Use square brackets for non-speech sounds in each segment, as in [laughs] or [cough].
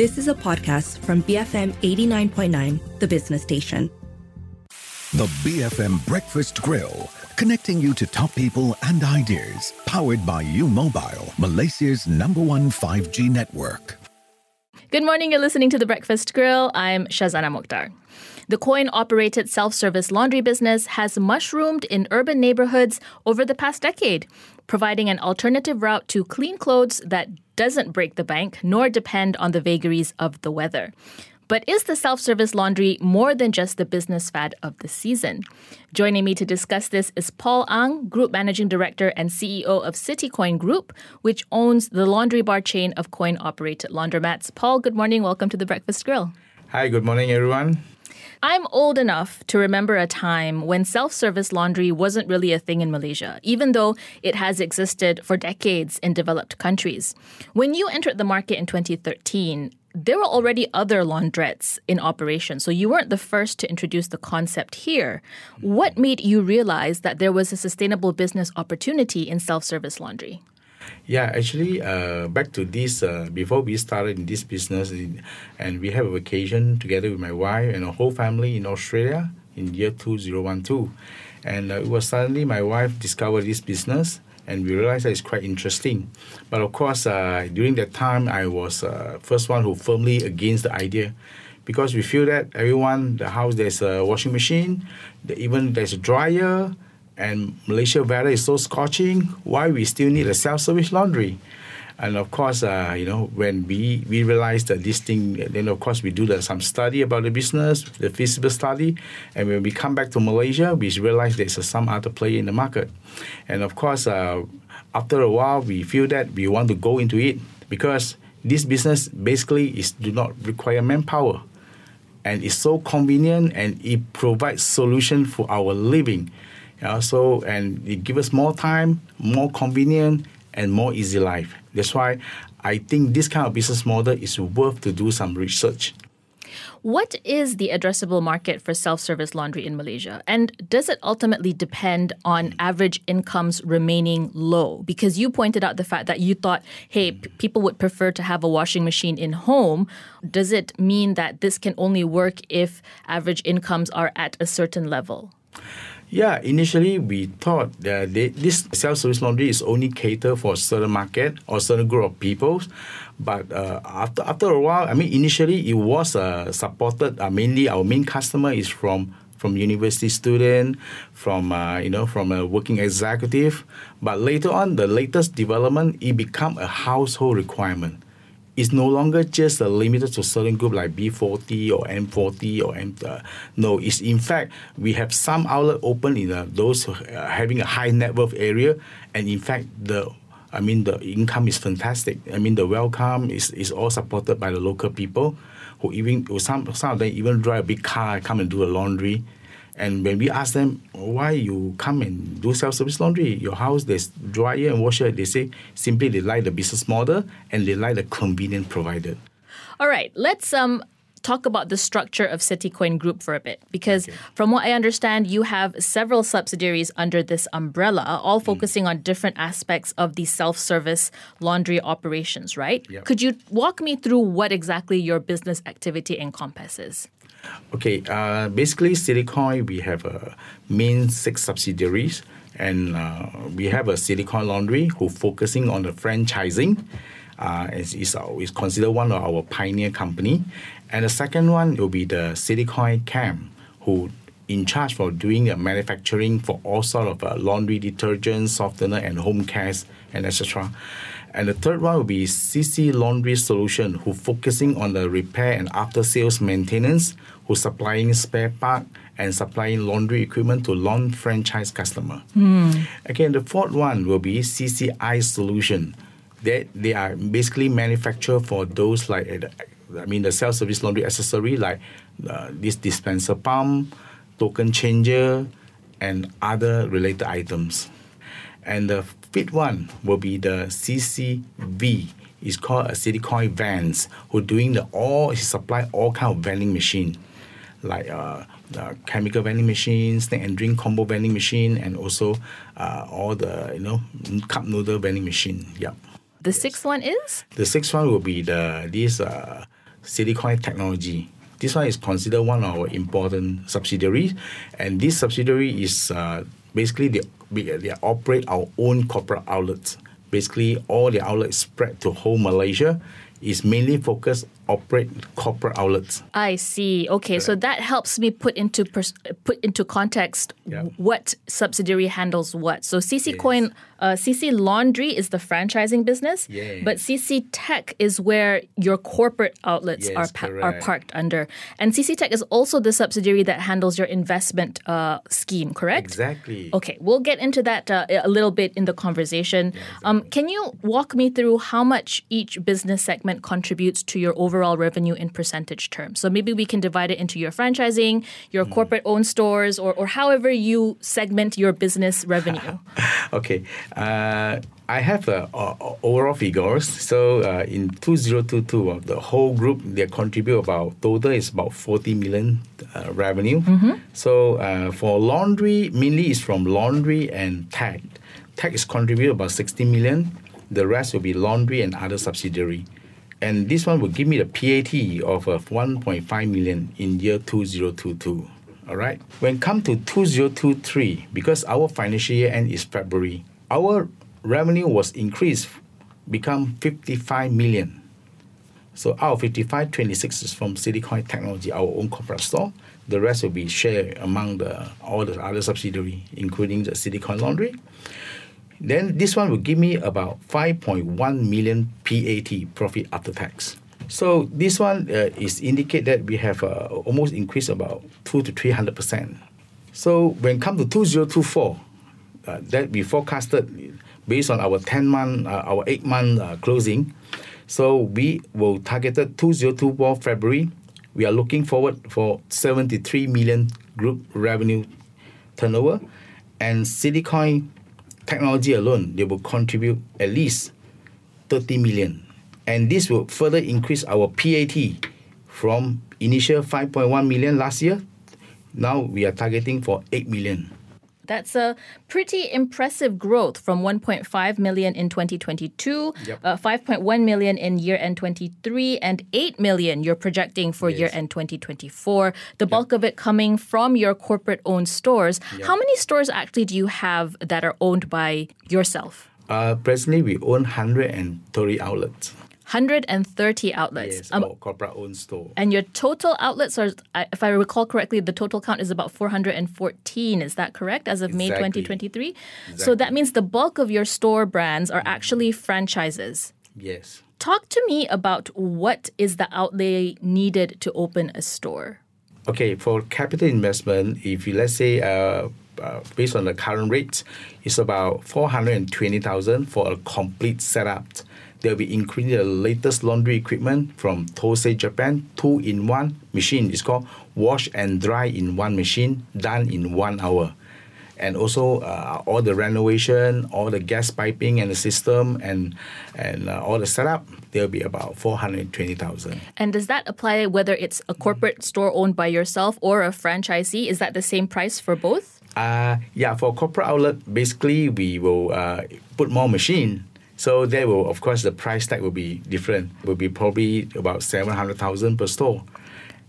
This is a podcast from BFM 89.9, the business station. The BFM Breakfast Grill, connecting you to top people and ideas, powered by U Mobile, Malaysia's number one 5G network. Good morning, you're listening to The Breakfast Grill. I'm Shazana Mokhtar. The coin operated self service laundry business has mushroomed in urban neighborhoods over the past decade, providing an alternative route to clean clothes that doesn't break the bank nor depend on the vagaries of the weather. But is the self service laundry more than just the business fad of the season? Joining me to discuss this is Paul Ang, Group Managing Director and CEO of CityCoin Group, which owns the laundry bar chain of coin operated laundromats. Paul, good morning. Welcome to the Breakfast Grill. Hi, good morning, everyone. I'm old enough to remember a time when self service laundry wasn't really a thing in Malaysia, even though it has existed for decades in developed countries. When you entered the market in 2013, there were already other laundrettes in operation, so you weren't the first to introduce the concept here. What made you realize that there was a sustainable business opportunity in self service laundry? Yeah, actually, uh, back to this, uh, before we started in this business, in, and we have a vacation together with my wife and a whole family in Australia in year 2012. And uh, it was suddenly my wife discovered this business and we realized that it's quite interesting. But of course, uh, during that time, I was uh, first one who firmly against the idea because we feel that everyone, the house, there's a washing machine, the, even there's a dryer, and Malaysia weather is so scorching, why we still need a self-service laundry? And of course, uh, you know, when we, we realized that this thing, then of course we do the, some study about the business, the feasible study, and when we come back to Malaysia, we realize there's uh, some other player in the market. And of course, uh, after a while, we feel that we want to go into it because this business basically is do not require manpower, and it's so convenient and it provides solution for our living. Yeah, so and it gives us more time, more convenient, and more easy life. That's why I think this kind of business model is worth to do some research. What is the addressable market for self service laundry in Malaysia? And does it ultimately depend on average incomes remaining low? Because you pointed out the fact that you thought, hey, p- people would prefer to have a washing machine in home. Does it mean that this can only work if average incomes are at a certain level? Yeah, initially we thought that they, this self-service laundry is only cater for a certain market or certain group of people, but uh, after after a while, I mean, initially it was uh, supported. Uh, mainly, our main customer is from from university student, from uh, you know from a working executive. But later on, the latest development, it become a household requirement it's no longer just uh, limited to certain group like B40 or M40 or M. Uh, no, it's in fact we have some outlet open in uh, those uh, having a high net worth area, and in fact the I mean the income is fantastic. I mean the welcome is, is all supported by the local people, who even some some of them even drive a big car come and do the laundry. And when we ask them why you come and do self-service laundry, your house there's dryer and washer, they say simply they like the business model and they like the convenient provided. All right, let's um talk about the structure of CityCoin Group for a bit because okay. from what I understand you have several subsidiaries under this umbrella all mm. focusing mm. on different aspects of the self-service laundry operations, right? Yep. Could you walk me through what exactly your business activity encompasses? Okay, uh, basically, CityCoin, we have a main six subsidiaries, and uh, we have a CityCoin Laundry who focusing on the franchising. Uh, is, is, considered one of our pioneer company. And the second one will be the CityCoin Chem, who in charge for doing the manufacturing for all sort of uh, laundry detergent, softener, and home cares, and etc. And the third one will be CC Laundry Solution, who focusing on the repair and after sales maintenance, who supplying spare part and supplying laundry equipment to lawn franchise customer. Mm. Again, the fourth one will be CCI Solution. That they are basically manufactured for those like I mean the self service laundry accessory like uh, this dispenser pump, token changer, and other related items. And the fifth one will be the CCV. It's called a CityCoin Vans, who doing the all supply all kind of vending machine, like uh, the chemical vending machine, snack and drink combo vending machine, and also uh, all the you know cup noodle vending machine. Yep. The sixth one is the sixth one will be the this uh, CityCoin Technology. This one is considered one of our important subsidiaries, and this subsidiary is uh, basically they, they operate our own corporate outlets. Basically, all the outlets spread to whole Malaysia is mainly focused operate corporate outlets. I see. Okay, so that helps me put into pers- put into context Yeah. what subsidiary handles what. So CC Coin, uh, CC Laundry is the franchising business, Yes. but CC Tech is where your corporate outlets Yes, are pa- are parked under, and CC Tech is also the subsidiary that handles your investment uh, scheme. Correct? Exactly. Okay, we'll get into that uh, a little bit in the conversation. um, can you walk me through how much each business segment contributes to your overall revenue in percentage terms? So maybe we can divide it into your franchising, your Hmm. corporate owned stores, or, or however you segment your business revenue. [laughs] Okay. Uh, I have the uh, overall figures. So uh, in 2022, uh, the whole group they contribute about total is about 40 million uh, revenue. So uh, for laundry, mainly is from laundry and tech. Tech is contribute about 60 million. The rest will be laundry and other subsidiary. And this one will give me the PAT of uh, 1.5 million in year 2022. All right. When come to 2023, because our financial year end is February, our revenue was increased, become 55 million. So out of 55, 26 is from CityCoin Technology, our own corporate store. The rest will be shared among the all the other subsidiary, including the CityCoin Laundry. Then this one will give me about 5.1 million PAT profit after tax. So this one uh, is indicate that we have uh, almost increased about two to three hundred percent. So when it come to 2024, uh, that we forecasted based on our 10 month, uh, our 8 month uh, closing. So we will targeted 2024 February. We are looking forward for 73 million group revenue turnover, and CityCoin technology alone they will contribute at least 30 million, and this will further increase our PAT from initial 5.1 million last year. Now we are targeting for 8 million. That's a pretty impressive growth from 1.5 million in 2022, Yep. uh, 5.1 million in year end 23, and 8 million you're projecting for year end 2024. The bulk of it coming from your corporate owned stores. How many stores actually do you have that are owned by yourself? Uh, presently, we own 130 outlets. 130 outlets. Yes, Um, corporate owned store. and your total outlets are, if I recall correctly, the total count is about 414. Is that correct as of May 2023? Exactly. 2023? So that means the bulk of your store brands are actually franchises. Yes. Talk to me about what is the outlay needed to open a store. Okay, for capital investment, if you let's say uh, uh, based on the current rates, it's about four hundred and twenty thousand for a complete setup. They'll be including the latest laundry equipment from Tosei Japan, two in one machine. It's called wash and dry in one machine, done in one hour. And also uh, all the renovation, all the gas piping and the system, and and uh, all the setup. There'll be about four hundred twenty thousand. And does that apply whether it's a corporate store owned by yourself or a franchisee? Is that the same price for both? Uh, yeah, for corporate outlet, basically we will uh, put more machine. So there will, of course, the price tag will be different. It will be probably about seven hundred thousand per store.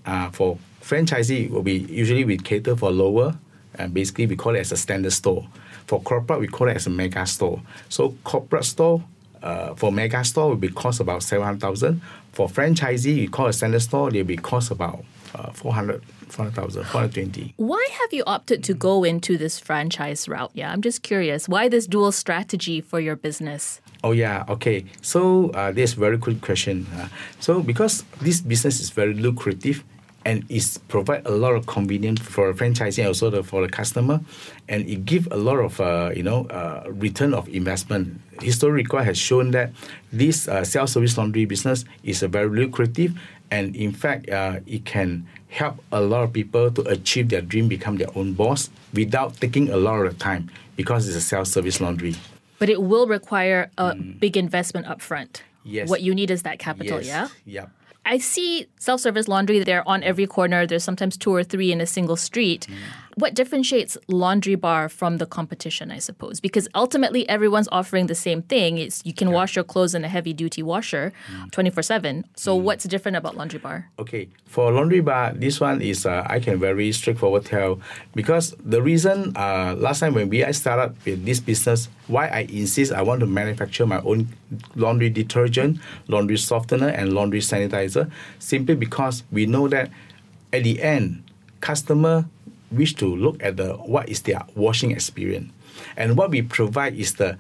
Uh, for franchisee, will be usually we cater for lower, and basically we call it as a standard store. For corporate, we call it as a mega store. So corporate store. Uh, for mega store will be cost about 700,000. For franchisee, we call a standard store, they'll be cost about uh, 400, 400,000, 420. Why have you opted to go into this franchise route? Yeah, I'm just curious. Why this dual strategy for your business? Oh yeah, okay. So uh, this is very good question. Uh, so because this business is very lucrative and it provide a lot of convenience for franchising also the, for the customer, and it give a lot of uh, you know uh, return of investment. History record has shown that this uh, self-service laundry business is a very lucrative, and in fact, uh, it can help a lot of people to achieve their dream, become their own boss without taking a lot of time because it's a self-service laundry. But it will require a big investment upfront. Mm. Yes. What you need is that capital, Yes. yeah? Yep. I see self service laundry, they're on every corner. There's sometimes two or three in a single street. What differentiates Laundry Bar from the competition, I suppose? Because ultimately everyone's offering the same thing. It's you can wash your clothes in a heavy duty washer 24 7. So what's different about Laundry Bar? Okay, for laundry bar, this one is uh, I can very straightforward tell because the reason uh, last time when we I started with this business, why I insist I want to manufacture my own laundry detergent, laundry softener, and laundry sanitizer, simply because we know that at the end, customer wish to look at the what is their washing experience, and what we provide is the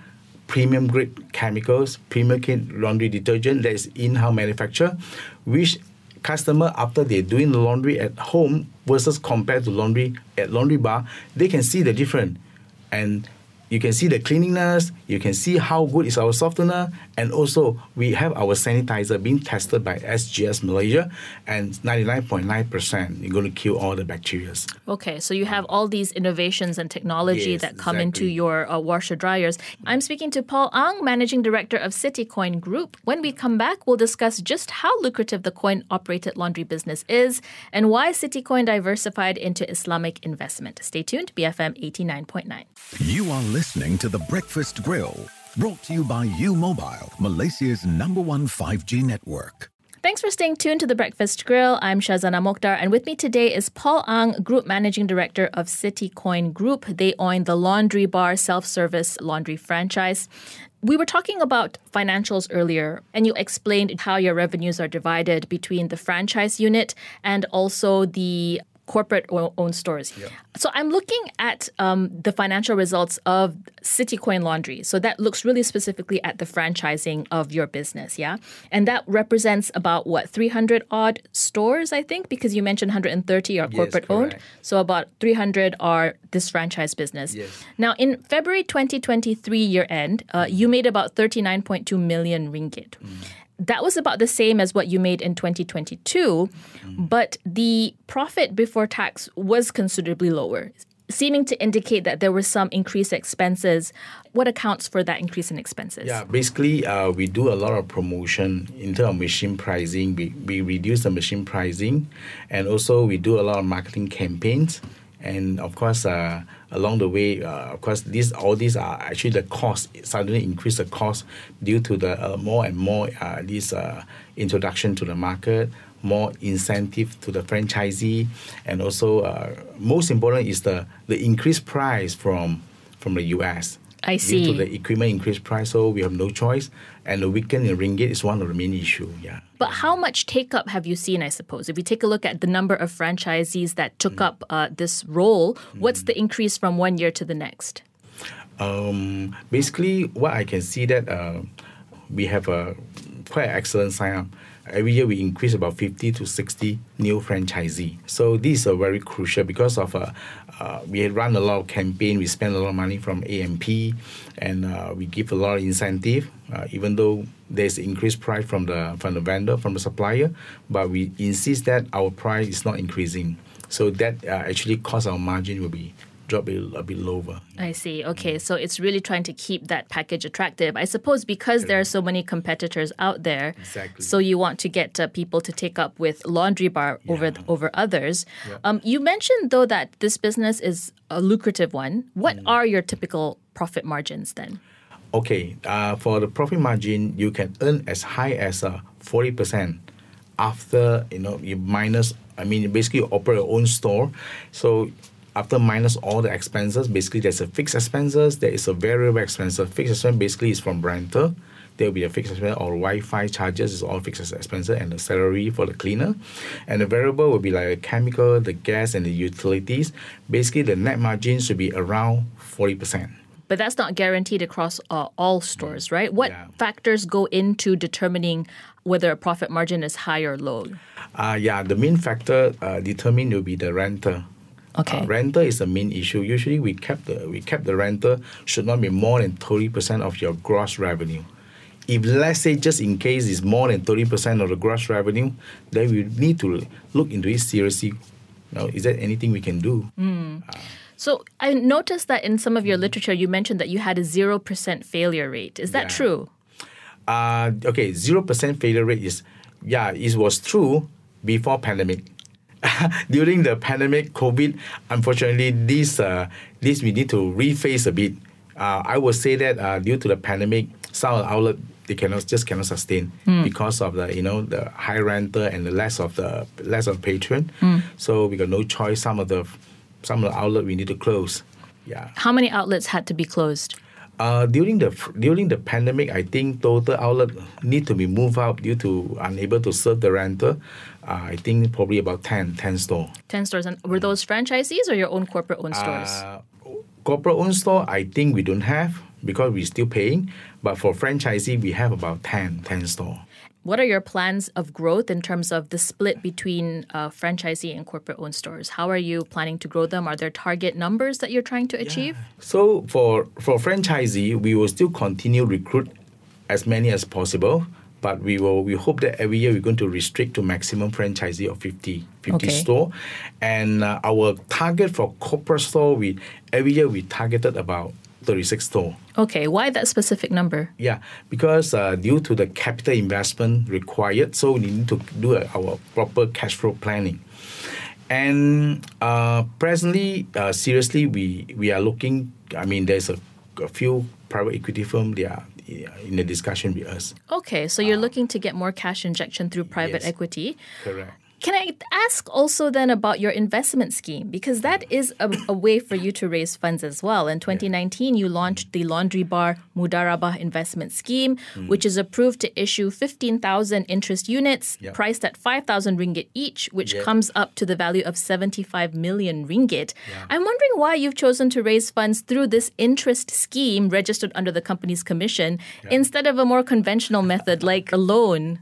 premium grade chemicals, premium grade laundry detergent that is in-house manufacture, which customer after they're doing the laundry at home versus compared to laundry at laundry bar, they can see the difference. And you can see the cleanliness, you can see how good is our softener, and also we have our sanitizer being tested by SGS Malaysia, and 99.9% you're going to kill all the bacteria. Okay, so you have all these innovations and technology Yes, that come into your uh, washer dryers. I'm speaking to Paul Ang, Managing Director of CityCoin Group. When we come back, we'll discuss just how lucrative the coin operated laundry business is and why CityCoin diversified into Islamic investment. Stay tuned, BFM 89.9. You are listening to The Breakfast Grill, brought to you by U Mobile, Malaysia's number one 5G network. Thanks for staying tuned to the Breakfast Grill. I'm Shazana Mokhtar, and with me today is Paul Ang, Group Managing Director of CityCoin Group. They own the Laundry Bar self service laundry franchise. We were talking about financials earlier, and you explained how your revenues are divided between the franchise unit and also the corporate owned stores. So I'm looking at um, the financial results of CityCoin Laundry. So that looks really specifically at the franchising of your business, yeah? And that represents about what, 300 odd stores, I think, because you mentioned 130 are corporate owned. So about 300 are this franchise business. Yes. Now, in February 2023 year end, uh, you made about 39.2 million ringgit. That was about the same as what you made in 2022, but the profit before tax was considerably lower, seeming to indicate that there were some increased expenses. What accounts for that increase in expenses? Yeah, basically, uh, we do a lot of promotion in terms of machine pricing. We, we reduce the machine pricing, and also we do a lot of marketing campaigns. And of course, uh, along the way, uh, of course, these all these are actually the cost suddenly increase the cost due to the uh, more and more uh, this uh, introduction to the market, more incentive to the franchisee, and also uh, most important is the the increased price from from the U.S. I Due to the equipment increased price, so we have no choice. And the weaken in ringgit is one of the main issue. Yeah. But how much take up have you seen, I suppose? If we take a look at the number of franchisees that took Mm. up uh, this role, what's the increase from one year to the next? Um, basically, what I can see that uh, we have a quite excellent sign up. Every year we increase about 50 to 60 new franchisee. So this is a very crucial because of uh, uh, we run a lot of campaign. We spend a lot of money from AMP, and uh, we give a lot of incentive. Uh, even though there's increased price from the from the vendor from the supplier, but we insist that our price is not increasing. So that uh, actually cause our margin will be drop a, a bit lower. I see. Okay, so it's really trying to keep that package attractive. I suppose because there are so many competitors out there, Exactly. so you want to get uh, people to take up with Laundry Bar over over others. Um, you mentioned though that this business is a lucrative one. What Mm. are your typical profit margins then? Okay, uh, for the profit margin, you can earn as high as uh, forty percent after you know you minus. I mean, you basically operate your own store, so after minus all the expenses, basically there's a fixed expenses, there is a variable expenses. Fixed expense basically is from rental. There will be a fixed expense or Wi-Fi charges is all fixed expenses and the salary for the cleaner, and the variable will be like a chemical, the gas, and the utilities. Basically, the net margin should be around forty percent. But that's not guaranteed across uh, all stores, right? What Yeah. factors go into determining whether a profit margin is high or low? Uh, yeah, the main factor uh, determined will be the renter. Okay. Uh, renter is the main issue. Usually, we kept the we kept the renter should not be more than thirty percent of your gross revenue. If let's say just in case it's more than thirty percent of the gross revenue, then we need to look into it seriously. Now, is there anything we can do? So I noticed that in some of your literature, you mentioned that you had a 0% failure rate. Is that Yeah. true? Uh, okay, zero percent failure rate is, yeah, it was true before pandemic, [laughs] during the pandemic, COVID, unfortunately, this uh, this we need to reface a bit. Uh, I would say that uh, due to the pandemic, some of the outlet they cannot just cannot sustain because of the you know the high renter and the less of the less of patron. So we got no choice. Some of the some of the outlet we need to close. Yeah. How many outlets had to be closed? Uh, during the during the pandemic, I think total outlet need to be moved out due to unable to serve the renter. Uh, I think probably about 10, 10 store. 10 stores. And were those franchisees or your own corporate owned stores? Uh, corporate owned store, I think we don't have because we're still paying. But for franchisee, we have about 10, 10 store. What are your plans of growth in terms of the split between uh, franchisee and corporate owned stores? How are you planning to grow them? Are there target numbers that you're trying to achieve? So for for franchisee, we will still continue recruit as many as possible. But we will we hope that every year we're going to restrict to maximum franchisee of 50, 50 Okay. store. And uh, our target for corporate store, we every year we targeted about 36 store. Okay, why that specific number? Yeah, because uh, due to the capital investment required, so we need to do a, our proper cash flow planning. And uh, presently, uh, seriously, we, we are looking. I mean, there's a, a few private equity firm. They are uh, in a discussion with us. Okay, so you're looking to get more cash injection through private Yes. equity. Correct. Can I ask also then about your investment scheme? Because that is a, a way for you to raise funds as well. In 2019, you launched the Laundry Bar Mudarabah Investment Scheme, Hmm. which is approved to issue 15,000 interest units Yep. priced at 5,000 ringgit each, which Yep. comes up to the value of 75 million ringgit. I'm wondering why you've chosen to raise funds through this interest scheme registered under the company's commission instead of a more conventional method like a loan.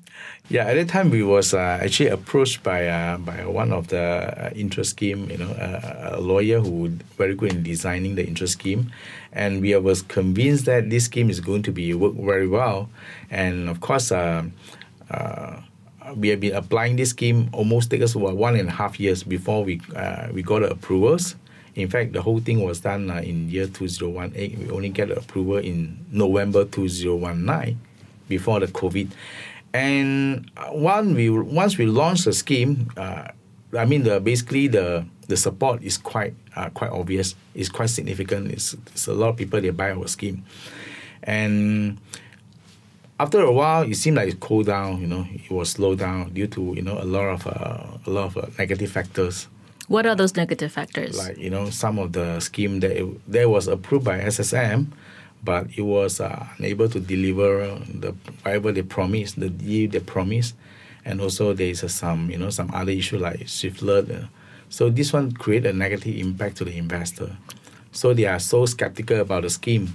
Yeah, at that time we was uh, actually approached by uh, by one of the uh, interest scheme, you know, uh, a lawyer who very good in designing the interest scheme, and we was convinced that this scheme is going to be work very well, and of course. Uh, uh, we have been applying this scheme almost take us about one and a half years before we uh, we got the approvals. In fact, the whole thing was done in year 2018. We only get approval in November 2019 before the COVID. And uh, one we once we launched the scheme, uh, I mean the basically the the support is quite uh, quite obvious. It's quite significant. It's, it's a lot of people they buy our scheme, and after a while, it seemed like it cooled down. You know, it was slowed down due to you know a lot of uh, a lot of uh, negative factors What are those negative factors? like you know some of the scheme that it, that was approved by SSM, but it was uh, unable to deliver the whatever they promised, the deal they promised, and also there is uh, some you know some other issue like shift alert. uh, so this one create a negative impact to the investor. So they are so skeptical about the scheme.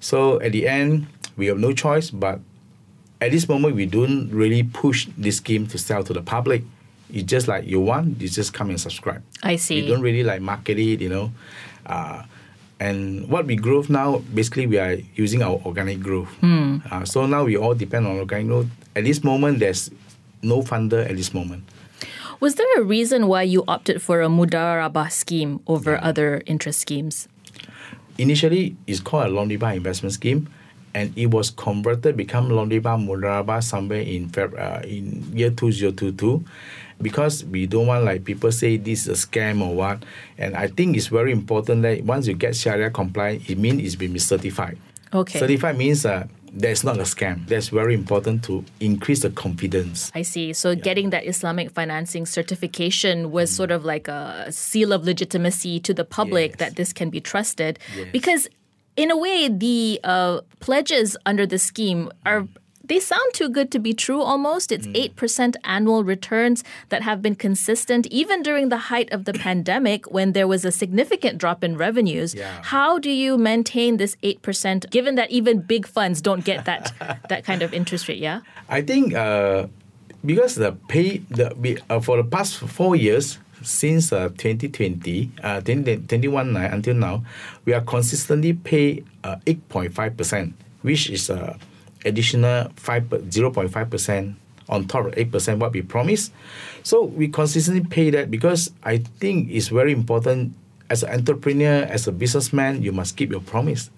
So at the end, we have no choice but at this moment we don't really push this scheme to sell to the public. It's just like you want, you just come and subscribe. I see. We don't really like market it, you know. Uh, and what we grow now, basically we are using our organic growth. Hmm. Uh, so now we all depend on organic growth. At this moment, there's no funder at this moment. Was there a reason why you opted for a mudarabah scheme over other interest schemes? Initially, it's called a laundry bar investment scheme, and it was converted become laundry bar mudarabah somewhere in Feb, uh, in year 2022 because we don't want like people say this is a scam or what and i think it's very important that once you get sharia compliant it means it's been certified Okay. certified means uh, that's not a scam that's very important to increase the confidence I see. So getting that Islamic financing certification was sort of like a seal of legitimacy to the public Yes. that this can be trusted. Yes. Because in a way, the uh, pledges under the scheme are. They sound too good to be true almost. It's 8% annual returns that have been consistent even during the height of the [coughs] pandemic when there was a significant drop in revenues. Yeah. How do you maintain this 8% given that even big funds don't get that [laughs] that kind of interest rate, yeah? I think uh, because the pay the we, uh, for the past four years since uh, 2020 uh, 2021 uh, until now, we are consistently pay uh, 8.5 percent, which is uh, additional five 0.5 percent on top of 8 percent what we promised. So we consistently pay that because I think it's very important as an entrepreneur, as a businessman, you must keep your promise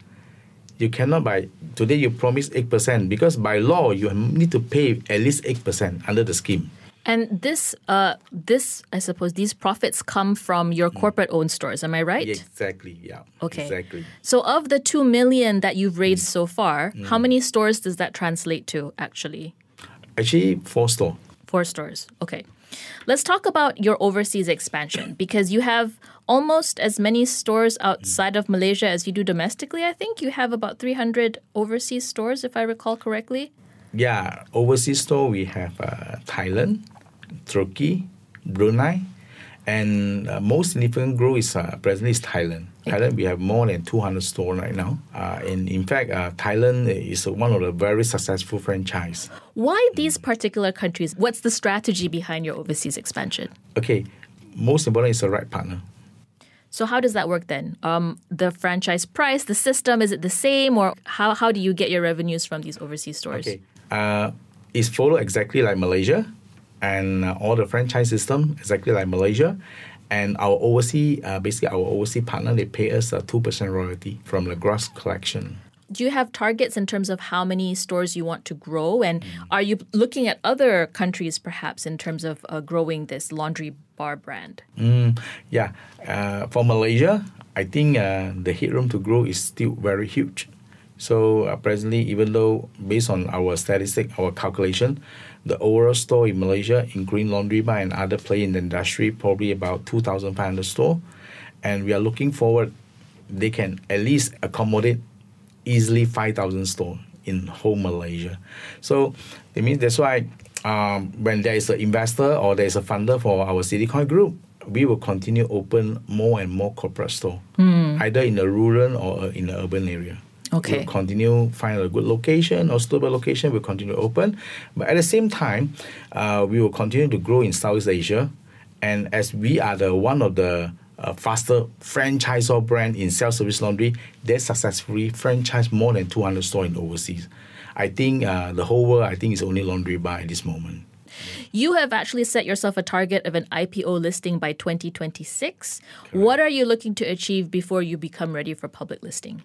you cannot buy today you promise 8% because by law you need to pay at least 8% under the scheme And this, uh, this, I suppose, these profits come from your corporate-owned stores. Am I right? Exactly. Yeah. Okay. Exactly. So, of the two million that you've raised so far, how many stores does that translate to? Actually, Actually, four store. four stores. Okay. Let's talk about your overseas expansion [coughs] because you have almost as many stores outside of Malaysia as you do domestically. I think you have about 300 overseas stores, if I recall correctly. Yeah, overseas store we have uh, Thailand, Turkey, Brunei, and uh, most significant growth is uh, presently is Thailand. Thailand we have more than 200 stores right now, uh, and in fact uh, Thailand is one of the very successful franchise. Why these particular countries? What's the strategy behind your overseas expansion? Okay, most important is the right partner. So how does that work then? Um, the franchise price, the system, is it the same, or how, how do you get your revenues from these overseas stores? Okay, uh, it's follow exactly like Malaysia, and uh, all the franchise system exactly like Malaysia, and our overseas, uh, basically our overseas partner, they pay us a two percent royalty from the gross collection. Do you have targets in terms of how many stores you want to grow, and are you looking at other countries perhaps in terms of uh, growing this laundry bar brand? Yeah, uh, for Malaysia, I think uh, the headroom to grow is still very huge. So uh, presently, even though based on our statistic, our calculation, the overall store in Malaysia, in green laundry bar and other play in the industry, probably about 2,500 store, and we are looking forward they can at least accommodate easily 5,000 store in whole Malaysia. So it means that's why um, when there is an investor or there is a funder for our Citycoin group, we will continue open more and more corporate store, either in the rural or in the urban area. Okay. We'll continue find a good location or stable location. We'll continue to open, but at the same time, uh, we will continue to grow in Southeast Asia, and as we are the one of the uh, faster franchisor brand in self-service laundry, they successfully franchise more than 200 stores in overseas. I think uh, the whole world, I think, is only laundry bar at this moment. You have actually set yourself a target of an IPO listing by 2026. What are you looking to achieve before you become ready for public listing?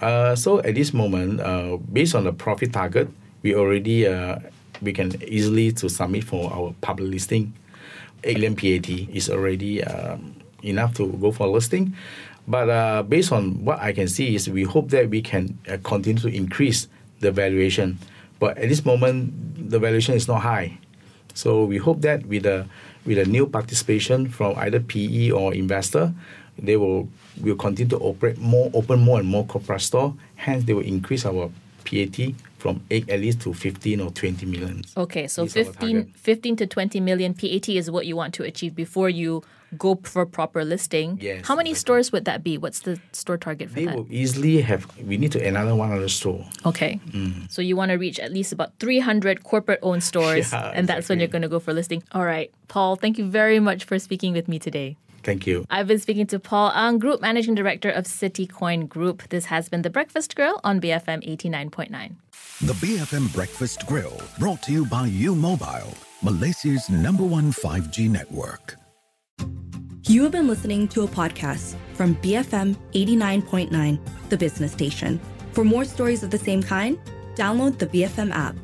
Uh, so at this moment, uh, based on the profit target, we already uh, we can easily to submit for our public listing. 8 million PAT is already um, enough to go for listing. But uh, based on what I can see is we hope that we can uh, continue to increase the valuation. But at this moment, the valuation is not high. So we hope that with the with a new participation from either PE or investor, they will will continue to operate more, open more and more corporate store. Hence, they will increase our PAT from eight at least to fifteen or twenty million. Okay, so These 15, 15 to 20 million PAT is what you want to achieve before you go for proper listing. Yes, How many exactly. stores would that be? What's the store target for They that? will easily have. We need to another one other store. Okay. Mm. So you want to reach at least about 300 corporate owned stores, [laughs] Yeah, and that's when you're going to go for listing. All right. Paul, thank you very much for speaking with me today. Thank you. I've been speaking to Paul Ang, Group Managing Director of Citycoin Group. This has been The Breakfast Grill on BFM 89.9. The BFM Breakfast Grill, brought to you by U Mobile, Malaysia's number one 5G network. You have been listening to a podcast from BFM 89.9, the business station. For more stories of the same kind, download the BFM app.